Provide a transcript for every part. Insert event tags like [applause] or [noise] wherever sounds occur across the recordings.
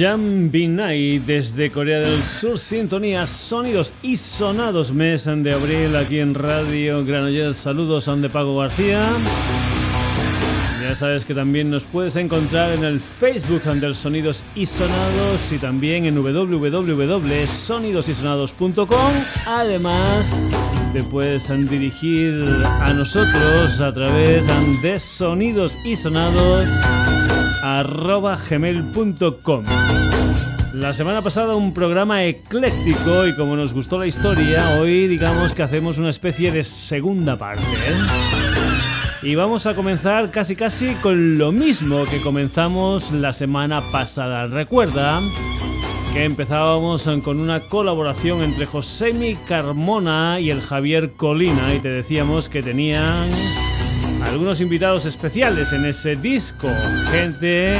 Jam Binai desde Corea del Sur, sintonía, sonidos y sonados mes de abril aquí en Radio Granollers. Saludos a de Pago García. Ya sabes que también nos puedes encontrar en el Facebook del Sonidos y Sonados y también en www.sonidosysonados.com. Además, te puedes dirigir a nosotros a través de Sonidos y Sonados gmail.com. La semana pasada un programa ecléctico y como nos gustó la historia, hoy digamos que hacemos una especie de segunda parte. ¿eh? Y vamos a comenzar casi casi con lo mismo que comenzamos la semana pasada. Recuerda que empezábamos con una colaboración entre Josemi Carmona y el Javier Colina y te decíamos que tenían algunos invitados especiales en ese disco. Gente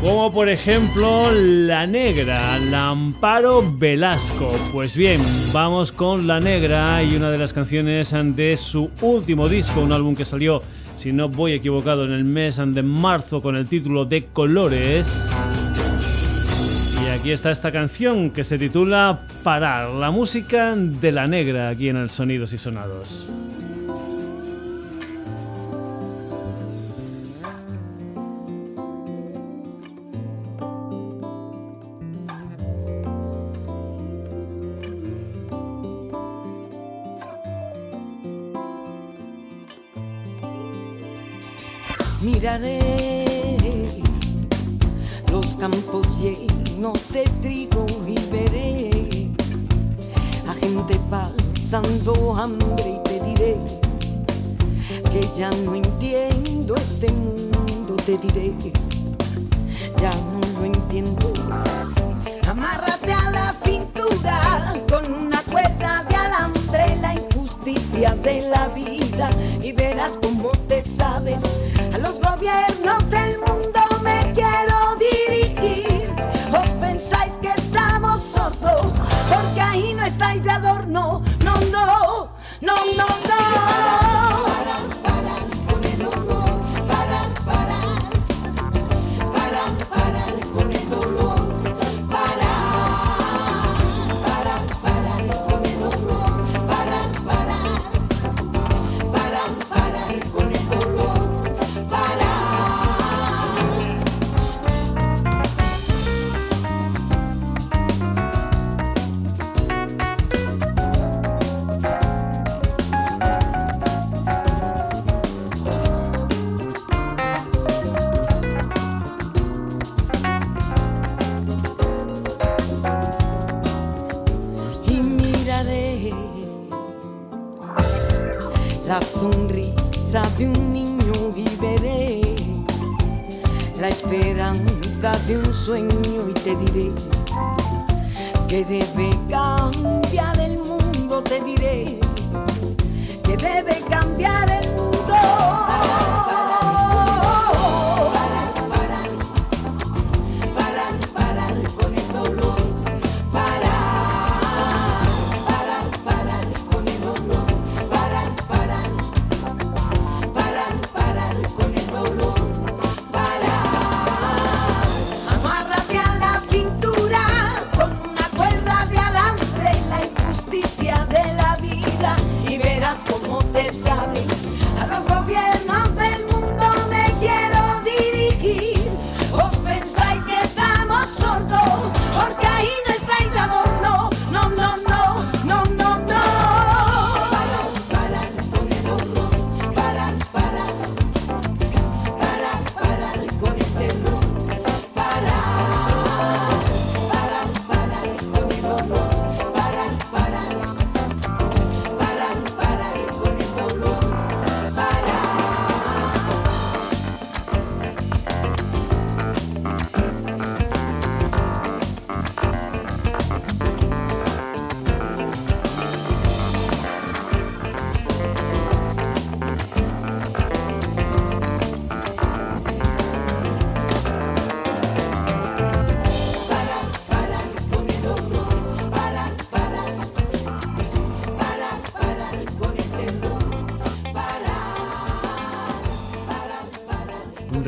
como por ejemplo La Negra, la Amparo Velasco. Pues bien, vamos con La Negra y una de las canciones de su último disco, un álbum que salió, si no voy equivocado, en el mes de marzo con el título de Colores. Y aquí está esta canción que se titula Parar, la música de La Negra aquí en el Sonidos y Sonados. Los campos llenos de trigo y veré a gente pasando hambre y te diré que ya no entiendo este mundo, te diré, ya no lo entiendo. Amárrate a la cintura con una cuerda de alambre la injusticia de la vida y verás cómo te sabe a los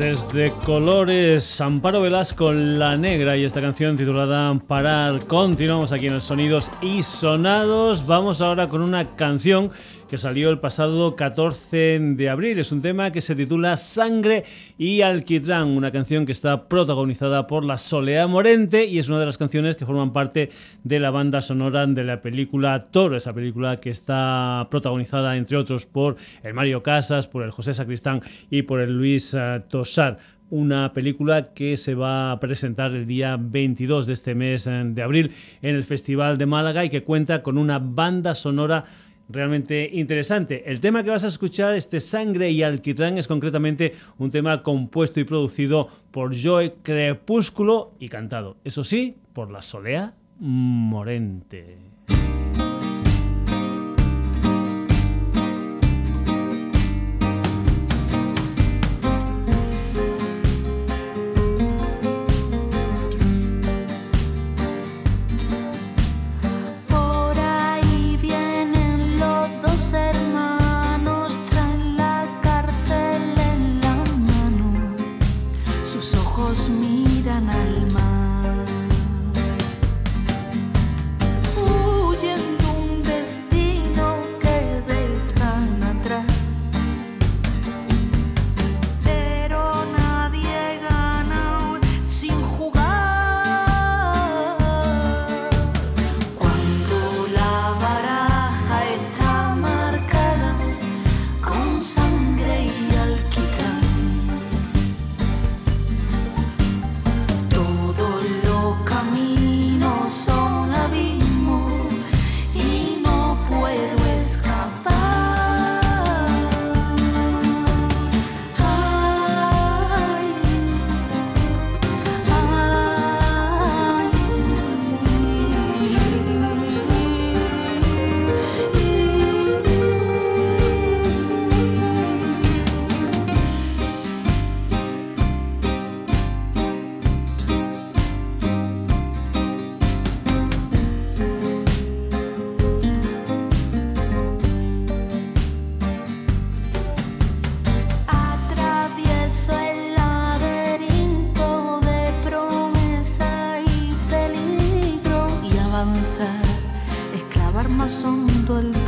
Desde Colores, Amparo Velasco, La Negra y esta canción titulada Parar. Continuamos aquí en el Sonidos y Sonados. Vamos ahora con una canción que salió el pasado 14 de abril. Es un tema que se titula Sangre y Alquitrán, una canción que está protagonizada por la Soleá Morente y es una de las canciones que forman parte de la banda sonora de la película Toro, esa película que está protagonizada entre otros por el Mario Casas, por el José Sacristán y por el Luis eh, Tosar una película que se va a presentar el día 22 de este mes eh, de abril en el Festival de Málaga y que cuenta con una banda sonora realmente interesante. El tema que vas a escuchar, este Sangre y Alquitrán, es concretamente un tema compuesto y producido por Joe Crepúsculo y cantado, eso sí, por la Solea Morente. todo el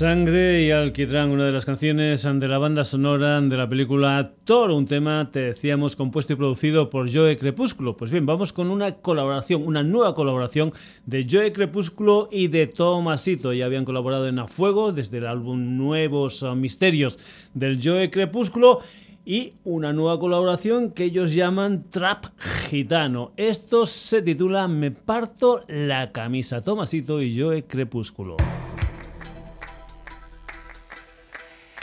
Sangre y Alquitrán, una de las canciones de la banda sonora de la película Toro, un tema, te decíamos, compuesto y producido por Joe Crepúsculo. Pues bien, vamos con una colaboración, una nueva colaboración de Joe Crepúsculo y de Tomasito. Ya habían colaborado en A Fuego desde el álbum Nuevos Misterios del Joe Crepúsculo y una nueva colaboración que ellos llaman Trap Gitano. Esto se titula Me parto la camisa. Tomasito y Joe Crepúsculo.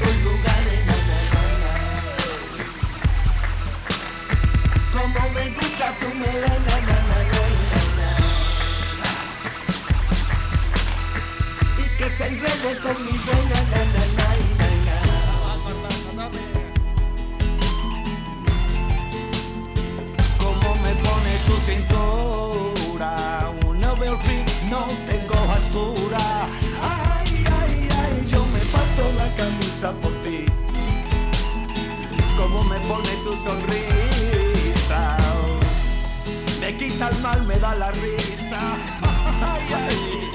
soy lugar en la Como me gusta tu melena, na, Y que se enrede con mi vena, na, na, Como me pone tu cintura, no veo fin, no camisa por ti. Cómo me pone tu sonrisa. Me quita el mal, me da la risa. [laughs]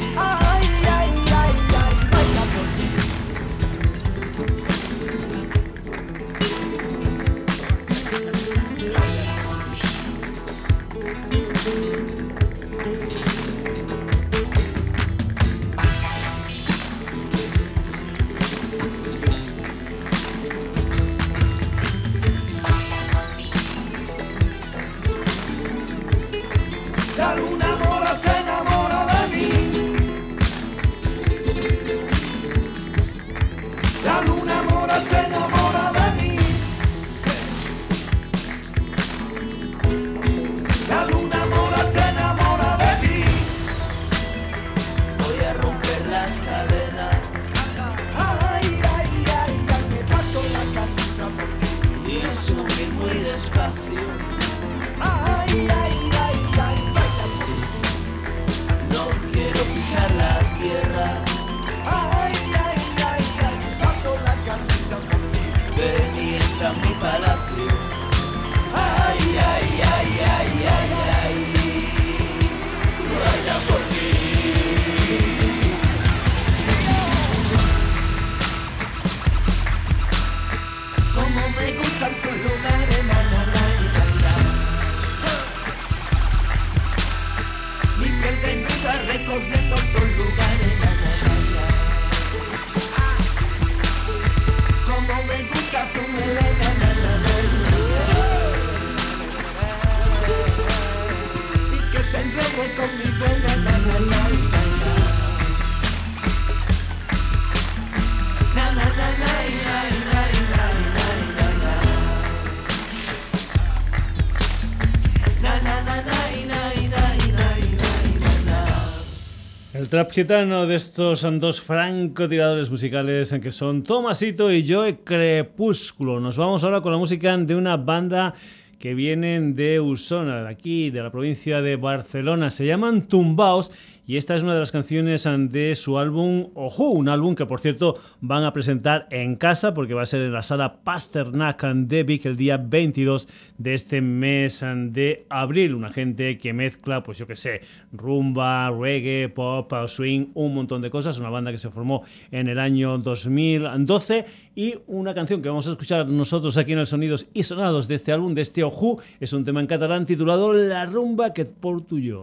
Now trap gitano de estos dos francotiradores musicales que son Tomasito y Joe Crepúsculo. Nos vamos ahora con la música de una banda que vienen de Usona, de aquí, de la provincia de Barcelona. Se llaman Tumbaos y esta es una de las canciones de su álbum Ojo, un álbum que por cierto van a presentar en casa porque va a ser en la sala Pasternak de Vic el día 22 de este mes de abril. Una gente que mezcla, pues yo que sé, rumba, reggae, pop, swing, un montón de cosas. Una banda que se formó en el año 2012 y una canción que vamos a escuchar nosotros aquí en el Sonidos y Sonados de este álbum, de este Ojo, es un tema en catalán titulado La rumba que por tuyo.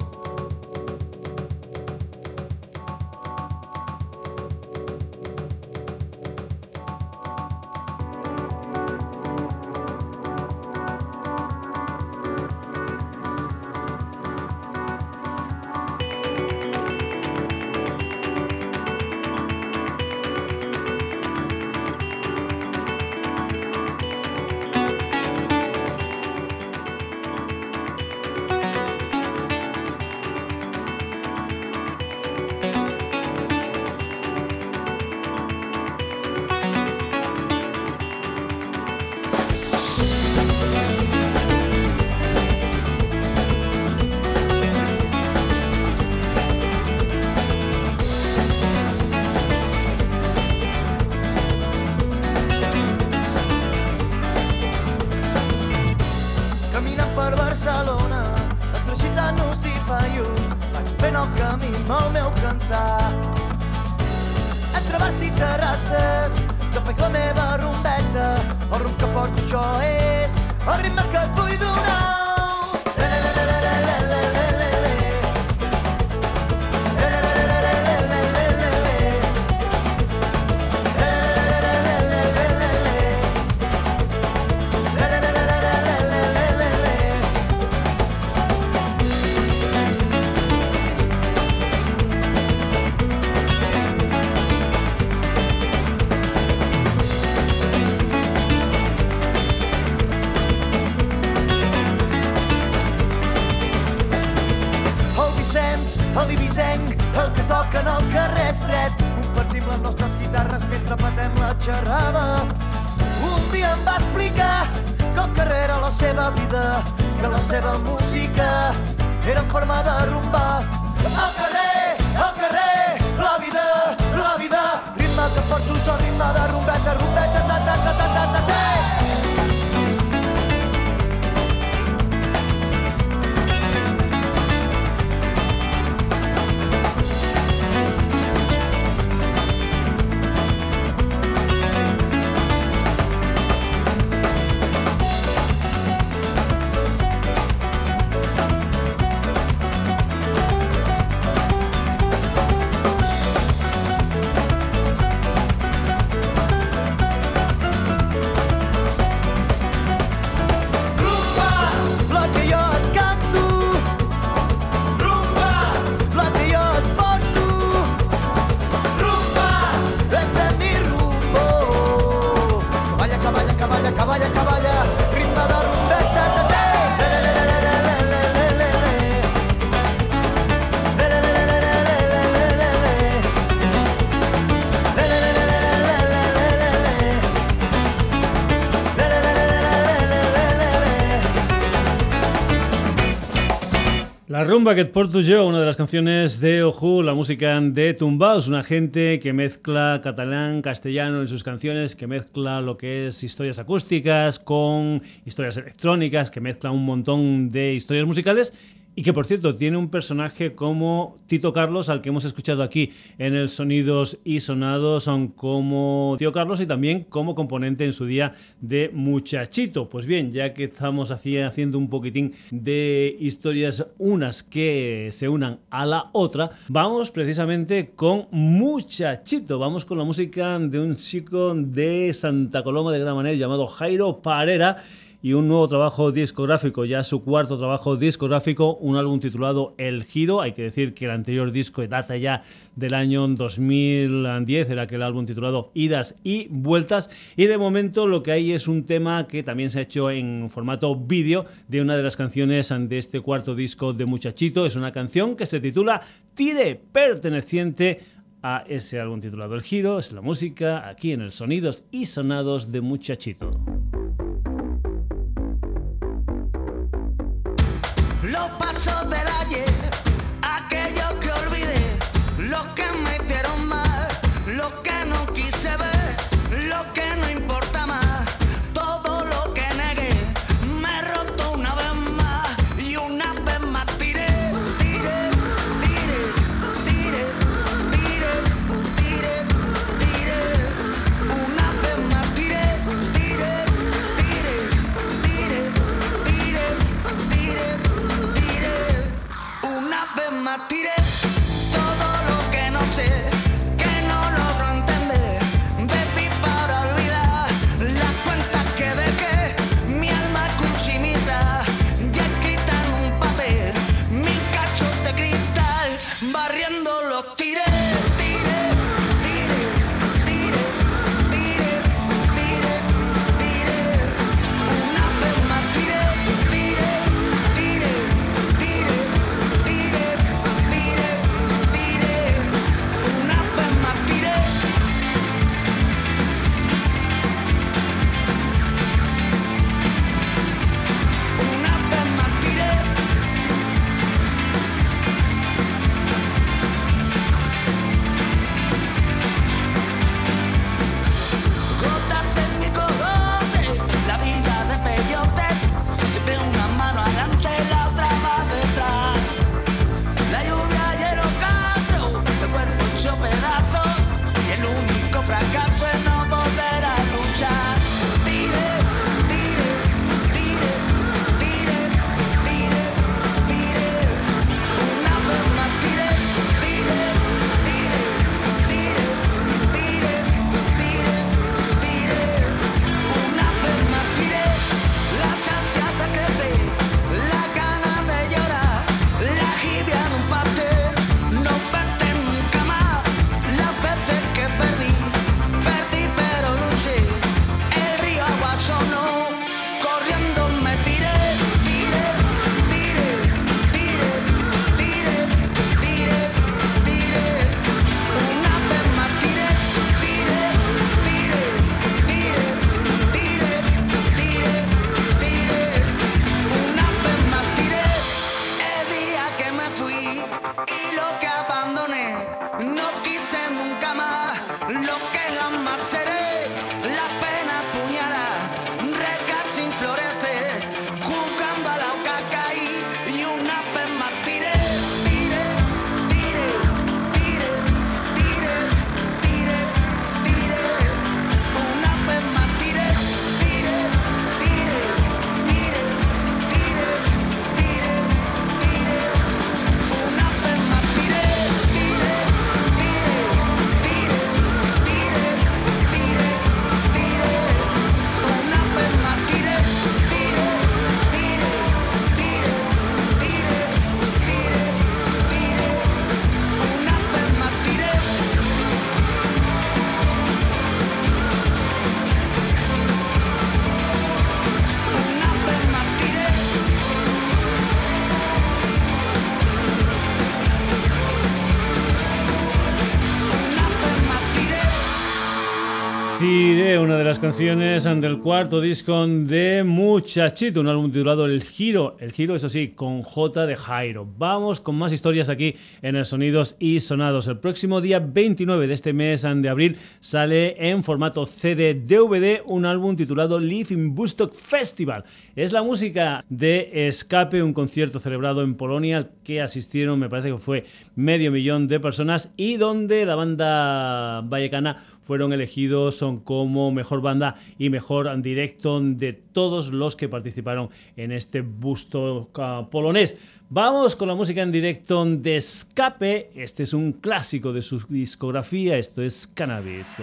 Rumba que porto yo, una de las canciones de Oju, la música de Tumbaos, una gente que mezcla catalán, castellano en sus canciones, que mezcla lo que es historias acústicas con historias electrónicas, que mezcla un montón de historias musicales y que por cierto tiene un personaje como Tito Carlos, al que hemos escuchado aquí en el Sonidos y Sonados, son como Tío Carlos y también como componente en su día de Muchachito. Pues bien, ya que estamos haciendo un poquitín de historias unas que se unan a la otra, vamos precisamente con Muchachito. Vamos con la música de un chico de Santa Coloma de Gramanet llamado Jairo Parera y un nuevo trabajo discográfico, ya su cuarto trabajo discográfico, un álbum titulado El Giro. Hay que decir que el anterior disco data ya del año 2010, era aquel álbum titulado Idas y Vueltas. Y de momento lo que hay es un tema que también se ha hecho en formato vídeo de una de las canciones de este cuarto disco de Muchachito. Es una canción que se titula Tire, perteneciente a ese álbum titulado El Giro. Es la música aquí en el Sonidos y Sonados de Muchachito. tiré canciones del cuarto disco de Muchachito, un álbum titulado El Giro. El Giro, eso sí, con J de Jairo. Vamos con más historias aquí en el Sonidos y Sonados. El próximo día 29 de este mes de abril sale en formato CD DVD un álbum titulado Live in Bustock Festival. Es la música de Escape, un concierto celebrado en Polonia al que asistieron, me parece que fue medio millón de personas y donde la banda vallecana fueron elegidos como mejor banda y mejor directo de todos los que participaron en este busto ah, polonés. Vamos con la música en directo de Escape. Este es un clásico de su discografía. Esto es Cannabis.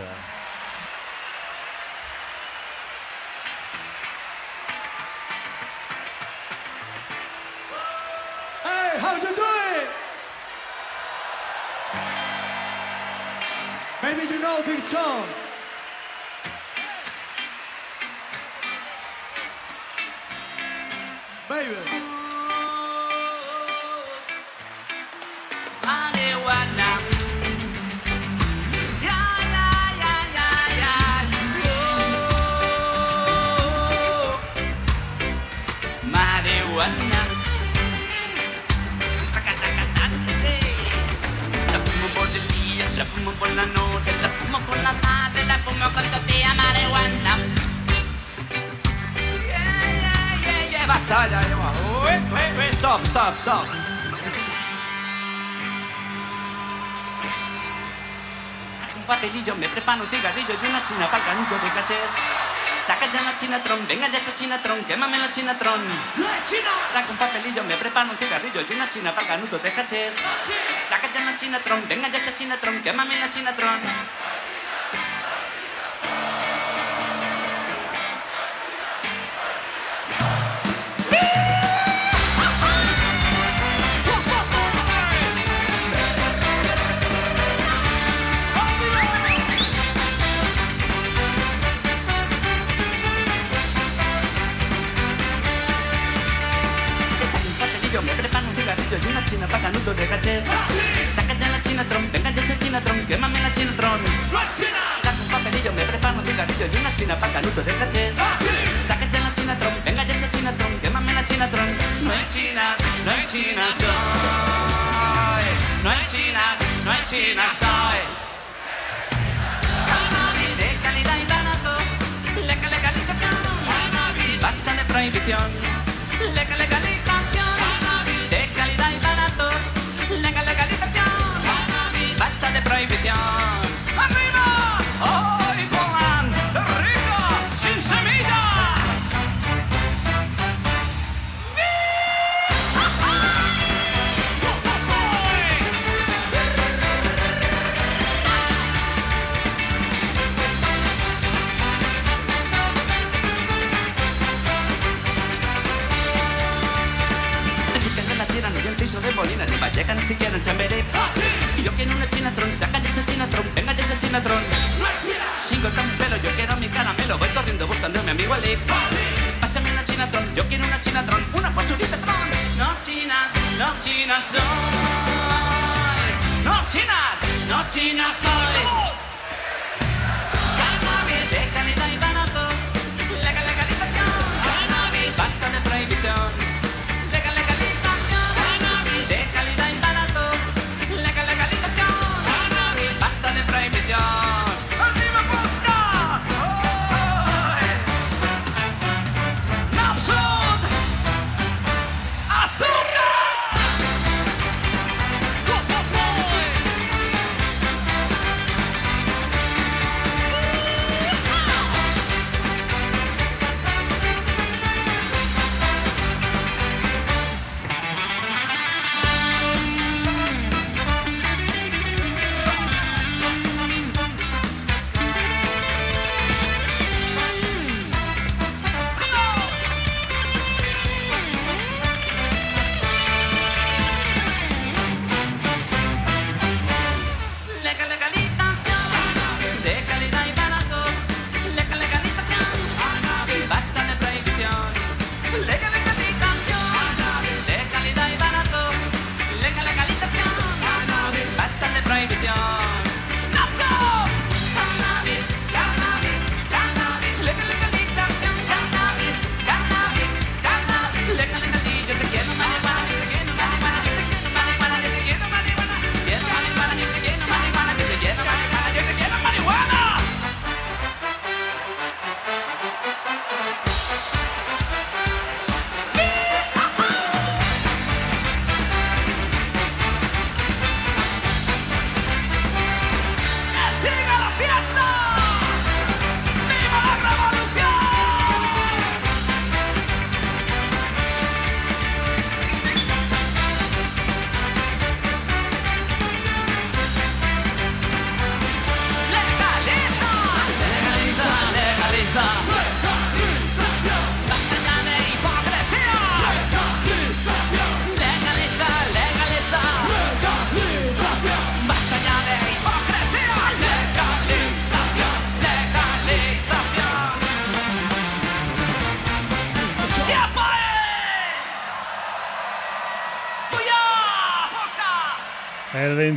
Song. Baby. Marijuana. Marijuana. Stop, stop, stop. Saco un papelillo, me preparo un cigarrillo y una china para el canuto de cachés. Saca ya la chinatron, venga ya esa chinatron, quémame la chinatron. ¡No es china! Saca un papelillo, me preparo un cigarrillo y una china para canuto de cachés. Saca ya la chinatron, venga ya esa chinatron, quémame la chinatron. China de cachés. Saca ya la chinatron, venga ya esa chinatron, quémame la chinatron. Saca un papelillo, me preparo un cigarrillo y una china pa' canuto de cachés. Saca ya la chinatron, venga ya esa chinatron, quémame la chinatron. No hay chinas, no hay chinas soy. No hay chinas, no hay chinas soy. Cannabis de calidad y barato, legal legalización. Basta de prohibición, prohibición. ¡Arriba! ¡Hoy pongan rico sin semilla! Las chicas de la tierra no y el piso de Molina, ni Vallecas ni siquiera en Chamberí. Yo quiero una de ese chinatron, chinatron. Sigo tan pelo, yo quiero mi caramelo, voy corriendo buscando a mi amigo Ali. Pásame una chinatron, yo quiero una chinatron, una posturita tron. No chinas, no chinas soy. No chinas, no chinas soy.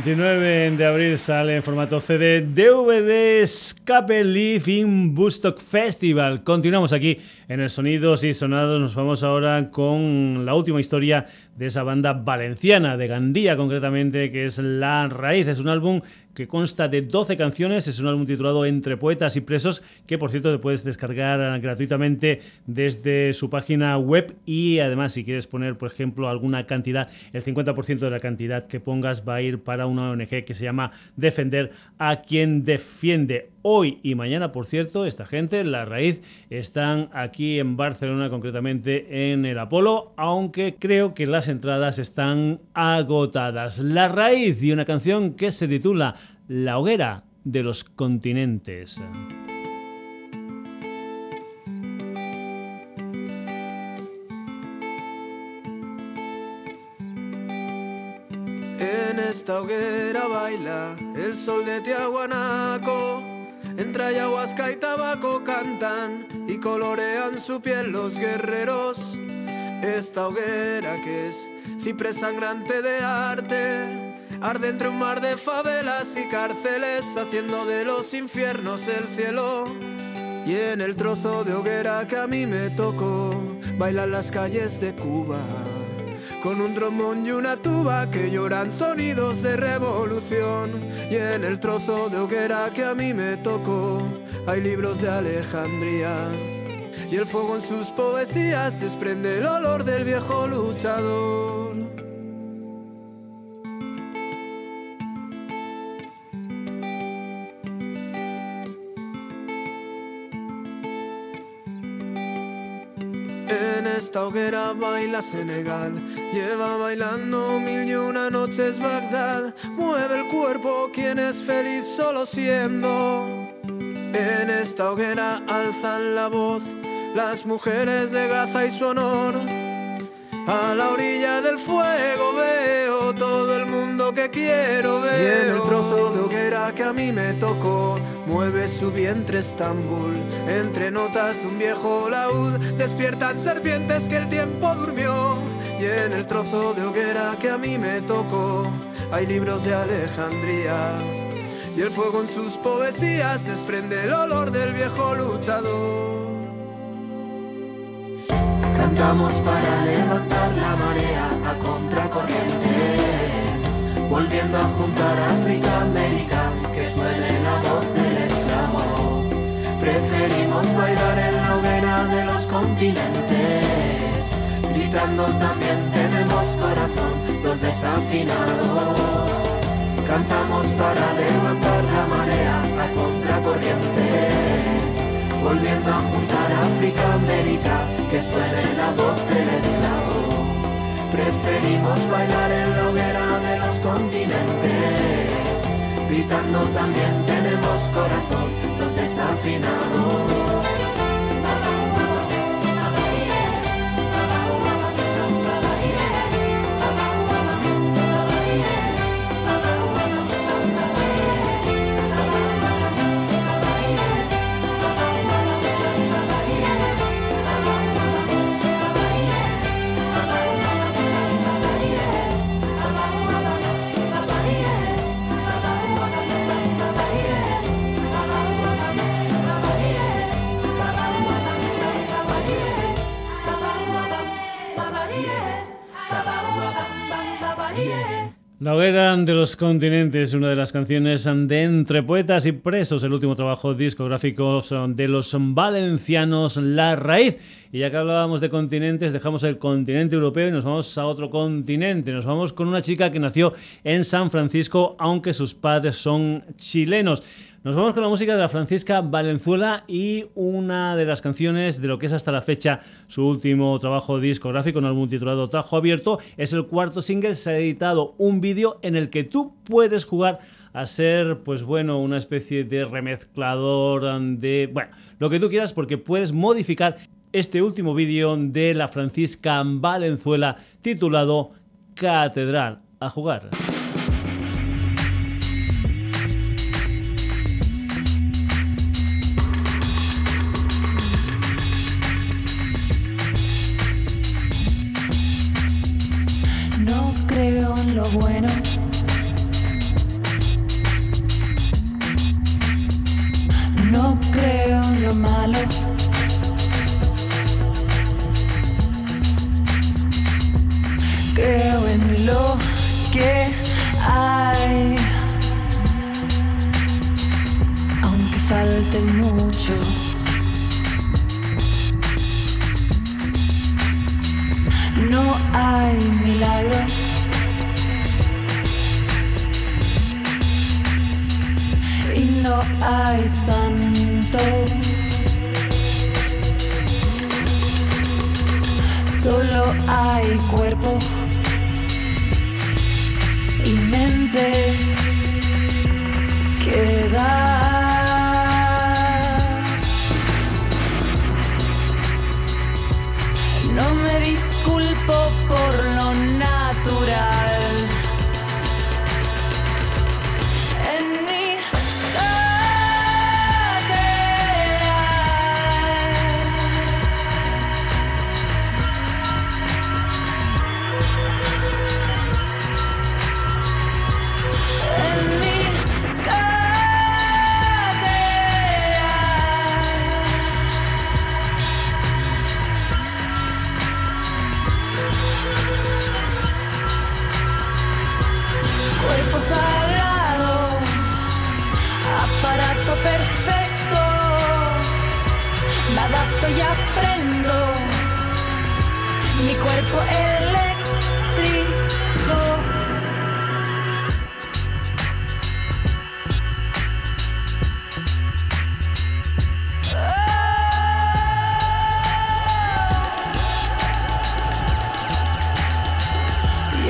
29 de abril sale en formato CD DVD Escape Living Bustock Festival. Continuamos aquí en el Sonidos y Sonados. Nos vamos ahora con la última historia de esa banda valenciana, de Gandía concretamente, que es La Raíz. Es un álbum que consta de 12 canciones. Es un álbum titulado Entre Poetas y Presos, que por cierto te puedes descargar gratuitamente desde su página web. Y además, si quieres poner, por ejemplo, alguna cantidad, el 50% de la cantidad que pongas va a ir para una ONG que se llama Defender a quien defiende. Hoy y mañana, por cierto, esta gente, La Raíz, están aquí en Barcelona, concretamente en el Apolo, aunque creo que las entradas están agotadas. La Raíz y una canción que se titula La hoguera de los continentes. En esta hoguera baila el sol de Tiahuanaco. Entre ayahuasca y tabaco cantan y colorean su piel los guerreros. Esta hoguera que es ciprés sangrante de arte. Arde entre un mar de favelas y cárceles, haciendo de los infiernos el cielo. Y en el trozo de hoguera que a mí me tocó, bailan las calles de Cuba con un trombón y una tuba que lloran sonidos de revolución. Y en el trozo de hoguera que a mí me tocó, hay libros de Alejandría. Y el fuego en sus poesías desprende el olor del viejo luchador. Esta hoguera baila Senegal, lleva bailando mil y una noches Bagdad, mueve el cuerpo quien es feliz solo siendo. En esta hoguera alzan la voz las mujeres de Gaza y su honor. A la orilla del fuego veo todo el mundo que quiero ver. Y en el trozo de hoguera que a mí me tocó, mueve su vientre Estambul. Entre notas de un viejo laúd, despiertan serpientes que el tiempo durmió. Y en el trozo de hoguera que a mí me tocó, hay libros de Alejandría. Y el fuego en sus poesías desprende el olor del viejo luchador. Cantamos para levantar la marea a contracorriente, volviendo a juntar África, América, que suene la voz esclavo. Preferimos bailar en la hoguera de los continentes, gritando también tenemos corazón, los desafinados. Cantamos para levantar la marea a contracorriente volviendo a juntar África, América, que suene la voz del esclavo. Preferimos bailar en la hoguera de los continentes, gritando también tenemos corazón, los La hoguera de los continentes, una de las canciones de Entre Poetas y Presos, el último trabajo discográfico de los valencianos La Raíz. Y ya que hablábamos de continentes, dejamos el continente europeo y nos vamos a otro continente. Nos vamos con una chica que nació en San Francisco, aunque sus padres son chilenos. Nos vamos con la música de la Francisca Valenzuela y una de las canciones de lo que es hasta la fecha su último trabajo discográfico, un álbum titulado Tajo Abierto. Es el cuarto single, se ha editado un vídeo en el que tú puedes jugar a ser, pues bueno, una especie de remezclador de, bueno, lo que tú quieras porque puedes modificar este último vídeo de la Francisca Valenzuela titulado Catedral. A jugar. bueno. No creo lo malo.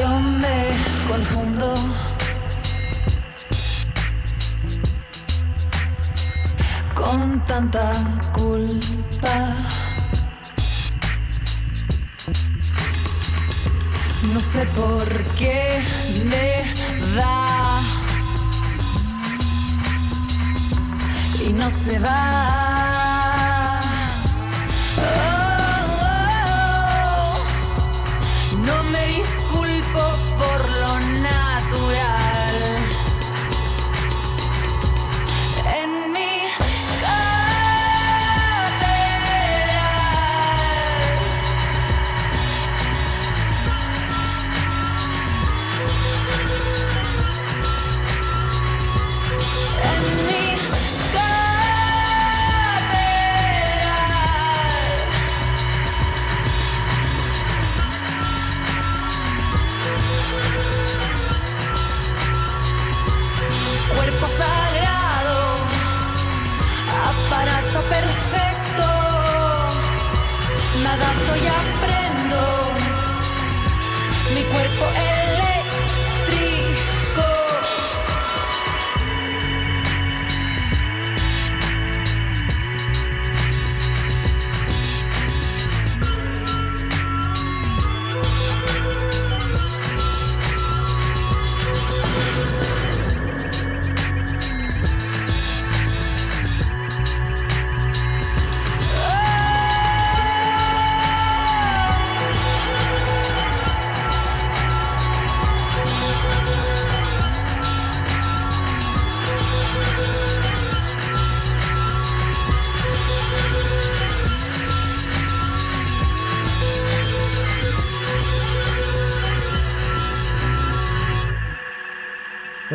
me confundo. Con tanta culpa. No sé por qué me da. Y no se va.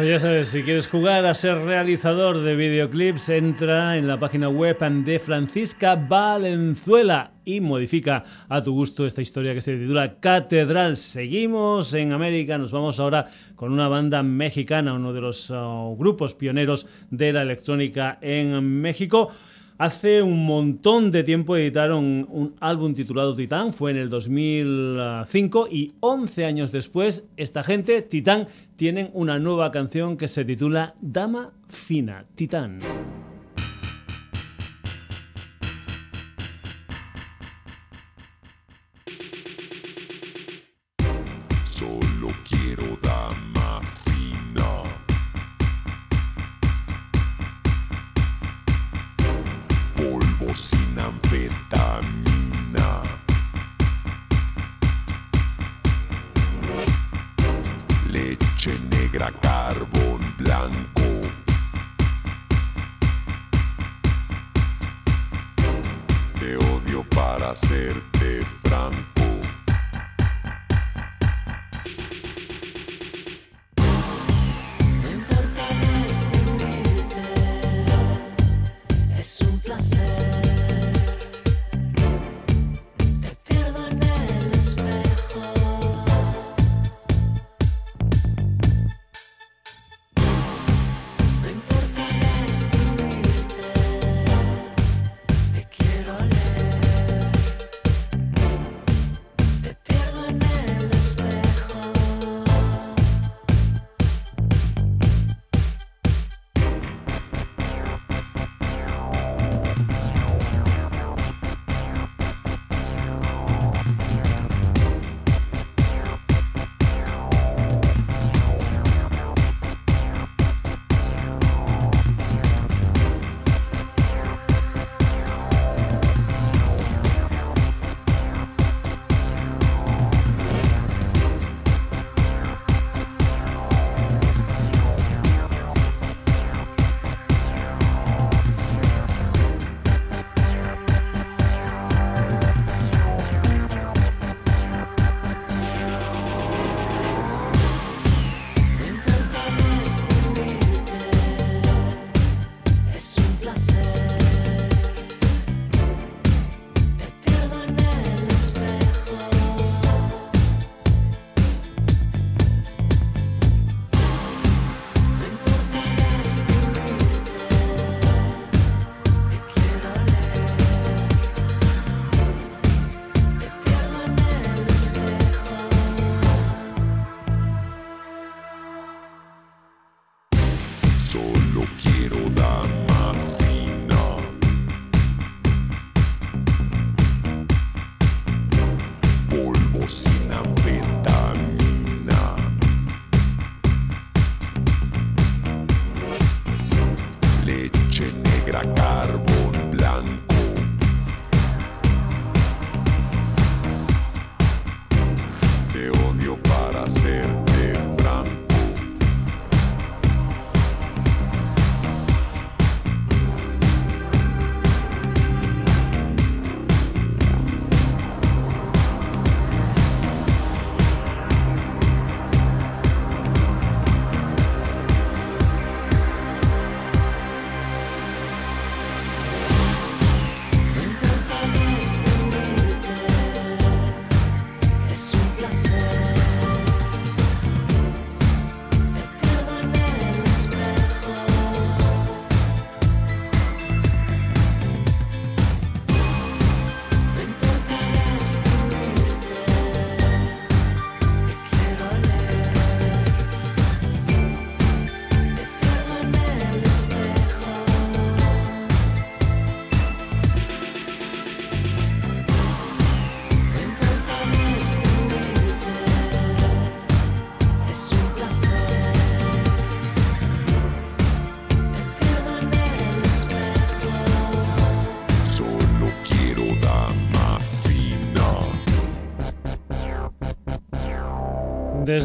Ya sabes, si quieres jugar a ser realizador de videoclips, entra en la página web de Francisca Valenzuela y modifica a tu gusto esta historia que se titula Catedral. Seguimos en América, nos vamos ahora con una banda mexicana, uno de los uh, grupos pioneros de la electrónica en México. Hace un montón de tiempo editaron un álbum titulado Titán, fue en el 2005 y 11 años después esta gente, Titán, tienen una nueva canción que se titula Dama Fina, Titán.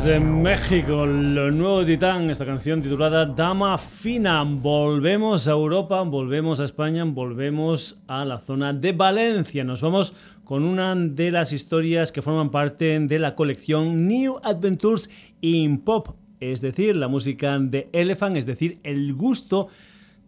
Desde México, lo nuevo Titán, esta canción titulada Dama Fina. Volvemos a Europa, volvemos a España, volvemos a la zona de Valencia. Nos vamos con una de las historias que forman parte de la colección New Adventures in Pop, es decir, la música de Elephant, es decir, el gusto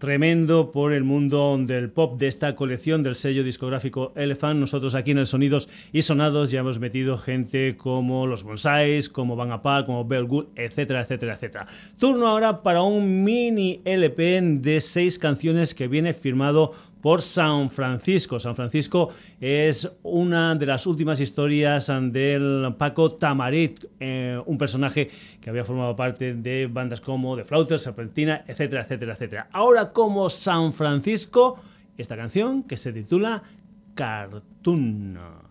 tremendo por el mundo del pop de esta colección del sello discográfico Elephant. Nosotros aquí en el Sonidos y Sonados ya hemos metido gente como los Bonsais, como Van Apal, como Bell Good, etcétera, etcétera, etcétera. Turno ahora para un mini LP de seis canciones que viene firmado por San Francisco. San Francisco es una de las últimas historias del Paco Tamarit, eh, un personaje que había formado parte de bandas como The Flauters, Serpentina, etcétera, etcétera, etcétera. Ahora como San Francisco, esta canción que se titula Cartoon.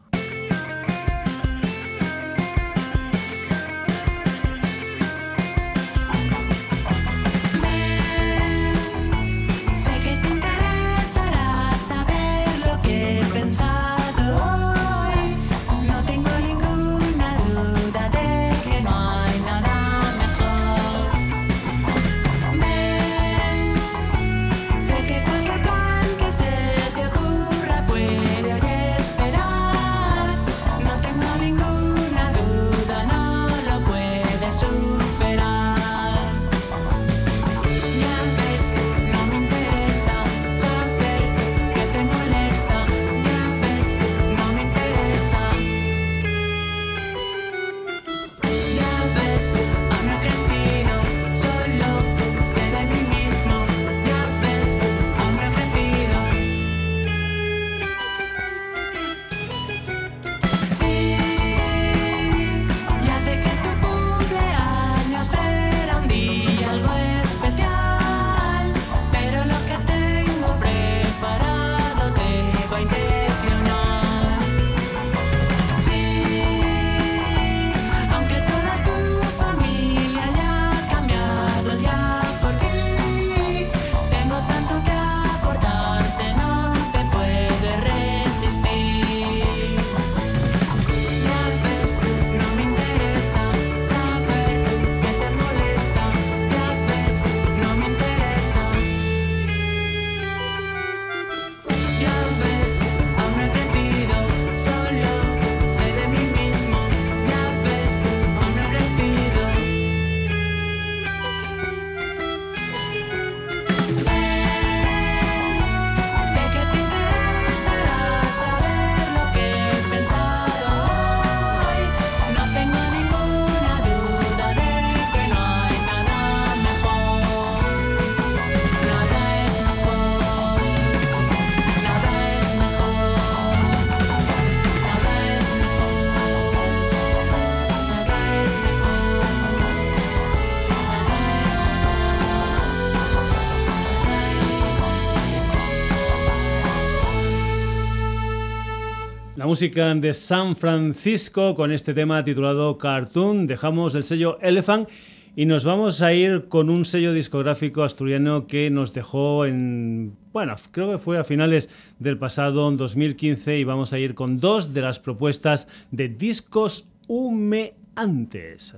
Música de San Francisco con este tema titulado Cartoon. Dejamos el sello Elephant y nos vamos a ir con un sello discográfico asturiano que nos dejó en, bueno, creo que fue a finales del pasado 2015 y vamos a ir con dos de las propuestas de discos humeantes.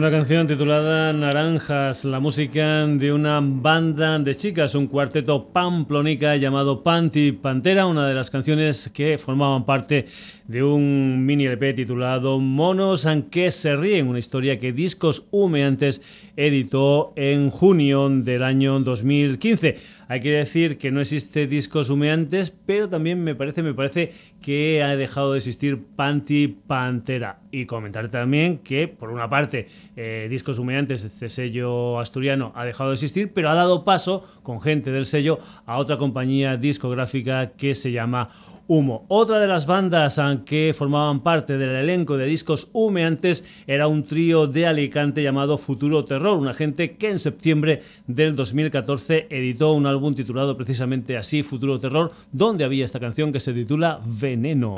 Una canción titulada Naranjas, la música de una banda de chicas, un cuarteto pamplonica llamado Panty Pantera, una de las canciones que formaban parte de un mini LP titulado Monos aunque se ríen, una historia que Discos Humeantes editó en junio del año 2015. Hay que decir que no existe Discos Humeantes, pero también me parece, me parece que ha dejado de existir Panty Pantera. Y comentar también que, por una parte, eh, Discos Humeantes, este sello asturiano, ha dejado de existir, pero ha dado paso, con gente del sello, a otra compañía discográfica que se llama Humo. Otra de las bandas que formaban parte del elenco de discos humeantes era un trío de Alicante llamado Futuro Terror, una gente que en septiembre del 2014 editó un álbum titulado precisamente así, Futuro Terror, donde había esta canción que se titula Veneno.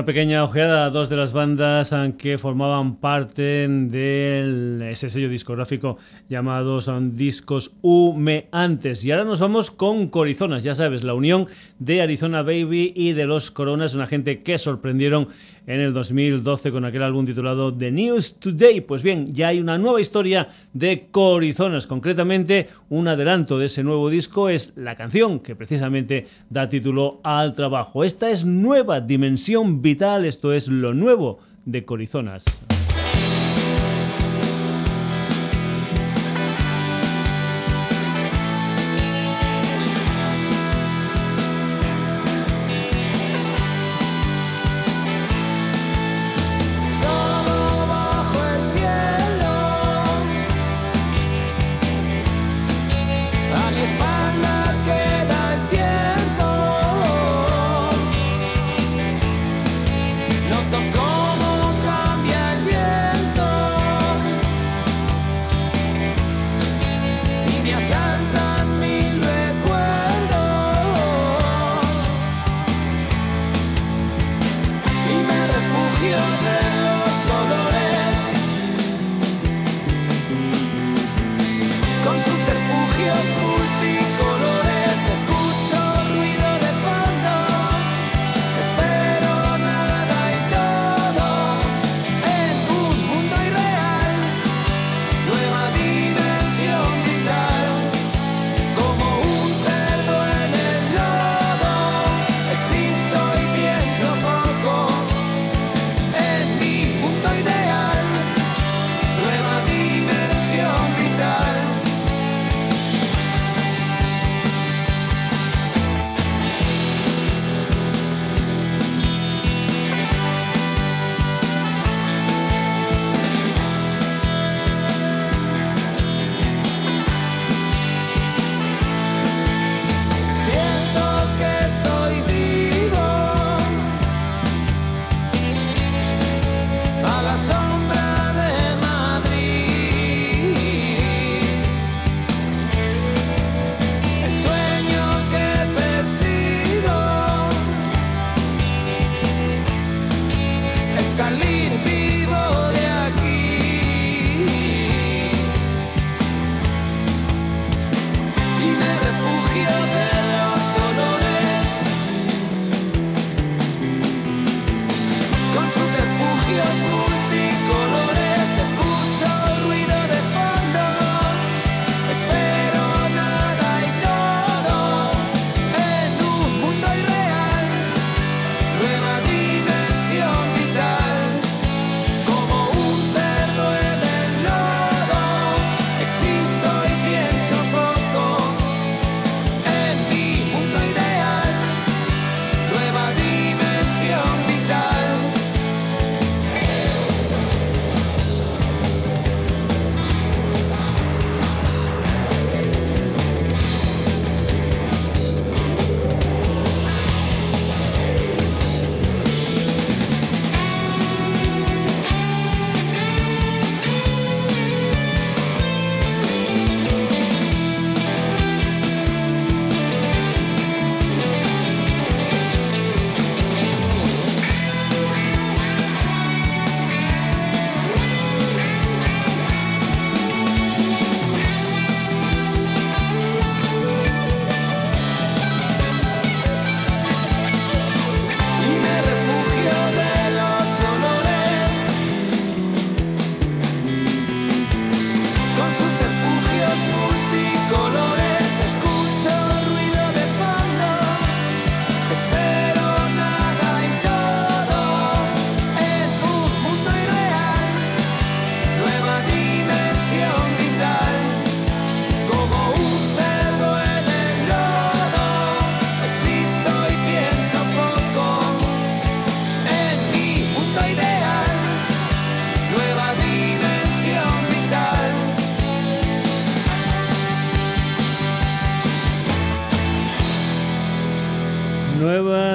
Una pequeña ojeada a dos de las bandas que formaban parte de ese sello discográfico llamado son Discos Humeantes. Y ahora nos vamos con Corizonas, ya sabes, la unión de Arizona Baby y de Los Coronas, una gente que sorprendieron en el 2012 con aquel álbum titulado The News Today. Pues bien, ya hay una nueva historia de Corizonas, concretamente un adelanto de ese nuevo disco es la canción que precisamente da título al trabajo. Esta es Nueva Dimensión Vital, esto es lo nuevo de Corizonas.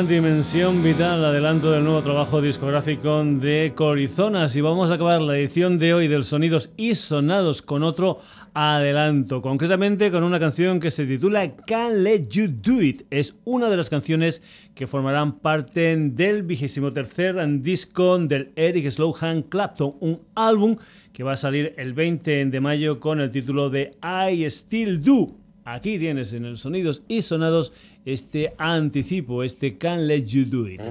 Dimensión vital, adelanto del nuevo trabajo discográfico de Corizonas y vamos a acabar la edición de hoy del Sonidos y Sonados con otro adelanto, concretamente con una canción que se titula Can't Let You Do It. Es una de las canciones que formarán parte del vigésimo tercer disco del Eric Slowhand Clapton, un álbum que va a salir el 20 de mayo con el título de I Still Do. Aquí tienes en el Sonidos y Sonados este anticipo, este Can't Let You Do It.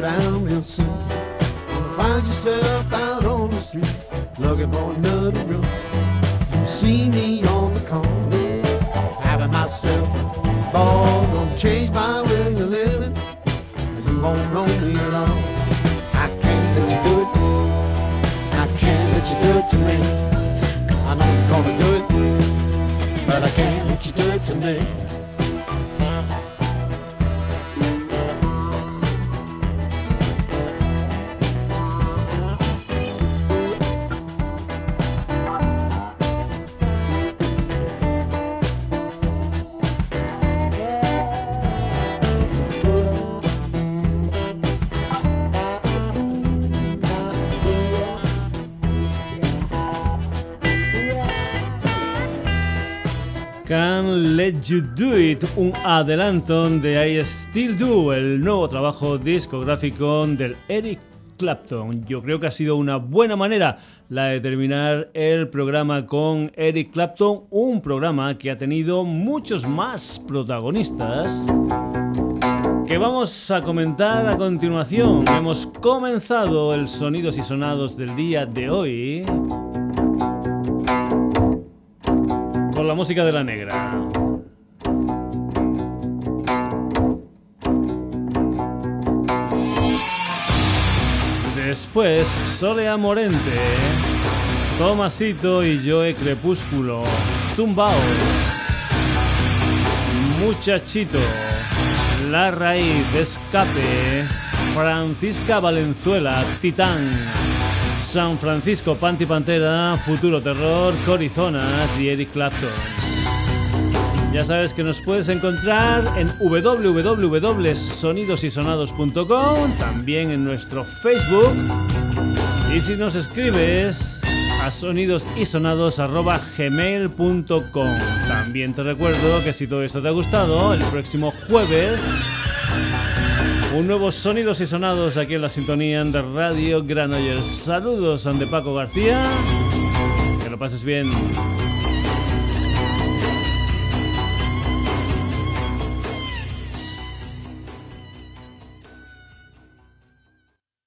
down You Do It, un adelanto de I Still Do, el nuevo trabajo discográfico del Eric Clapton. Yo creo que ha sido una buena manera la de terminar el programa con Eric Clapton, un programa que ha tenido muchos más protagonistas que vamos a comentar a continuación. Hemos comenzado el Sonidos y Sonados del día de hoy con la música de la negra. Después, Solea Morente, Tomasito y Joe Crepúsculo, Tumbaos, Muchachito, La Raíz, Escape, Francisca Valenzuela, Titán, San Francisco Panty Pantera, Futuro Terror, Corizonas y Eric Clapton. Ya sabes que nos puedes encontrar en www.sonidosysonados.com, también en nuestro Facebook. Y si nos escribes a sonidosysonados.gmail.com. También te recuerdo que si todo esto te ha gustado, el próximo jueves un nuevo Sonidos y Sonados aquí en la sintonía de Radio Granollers. Saludos de Paco García. Que lo pases bien.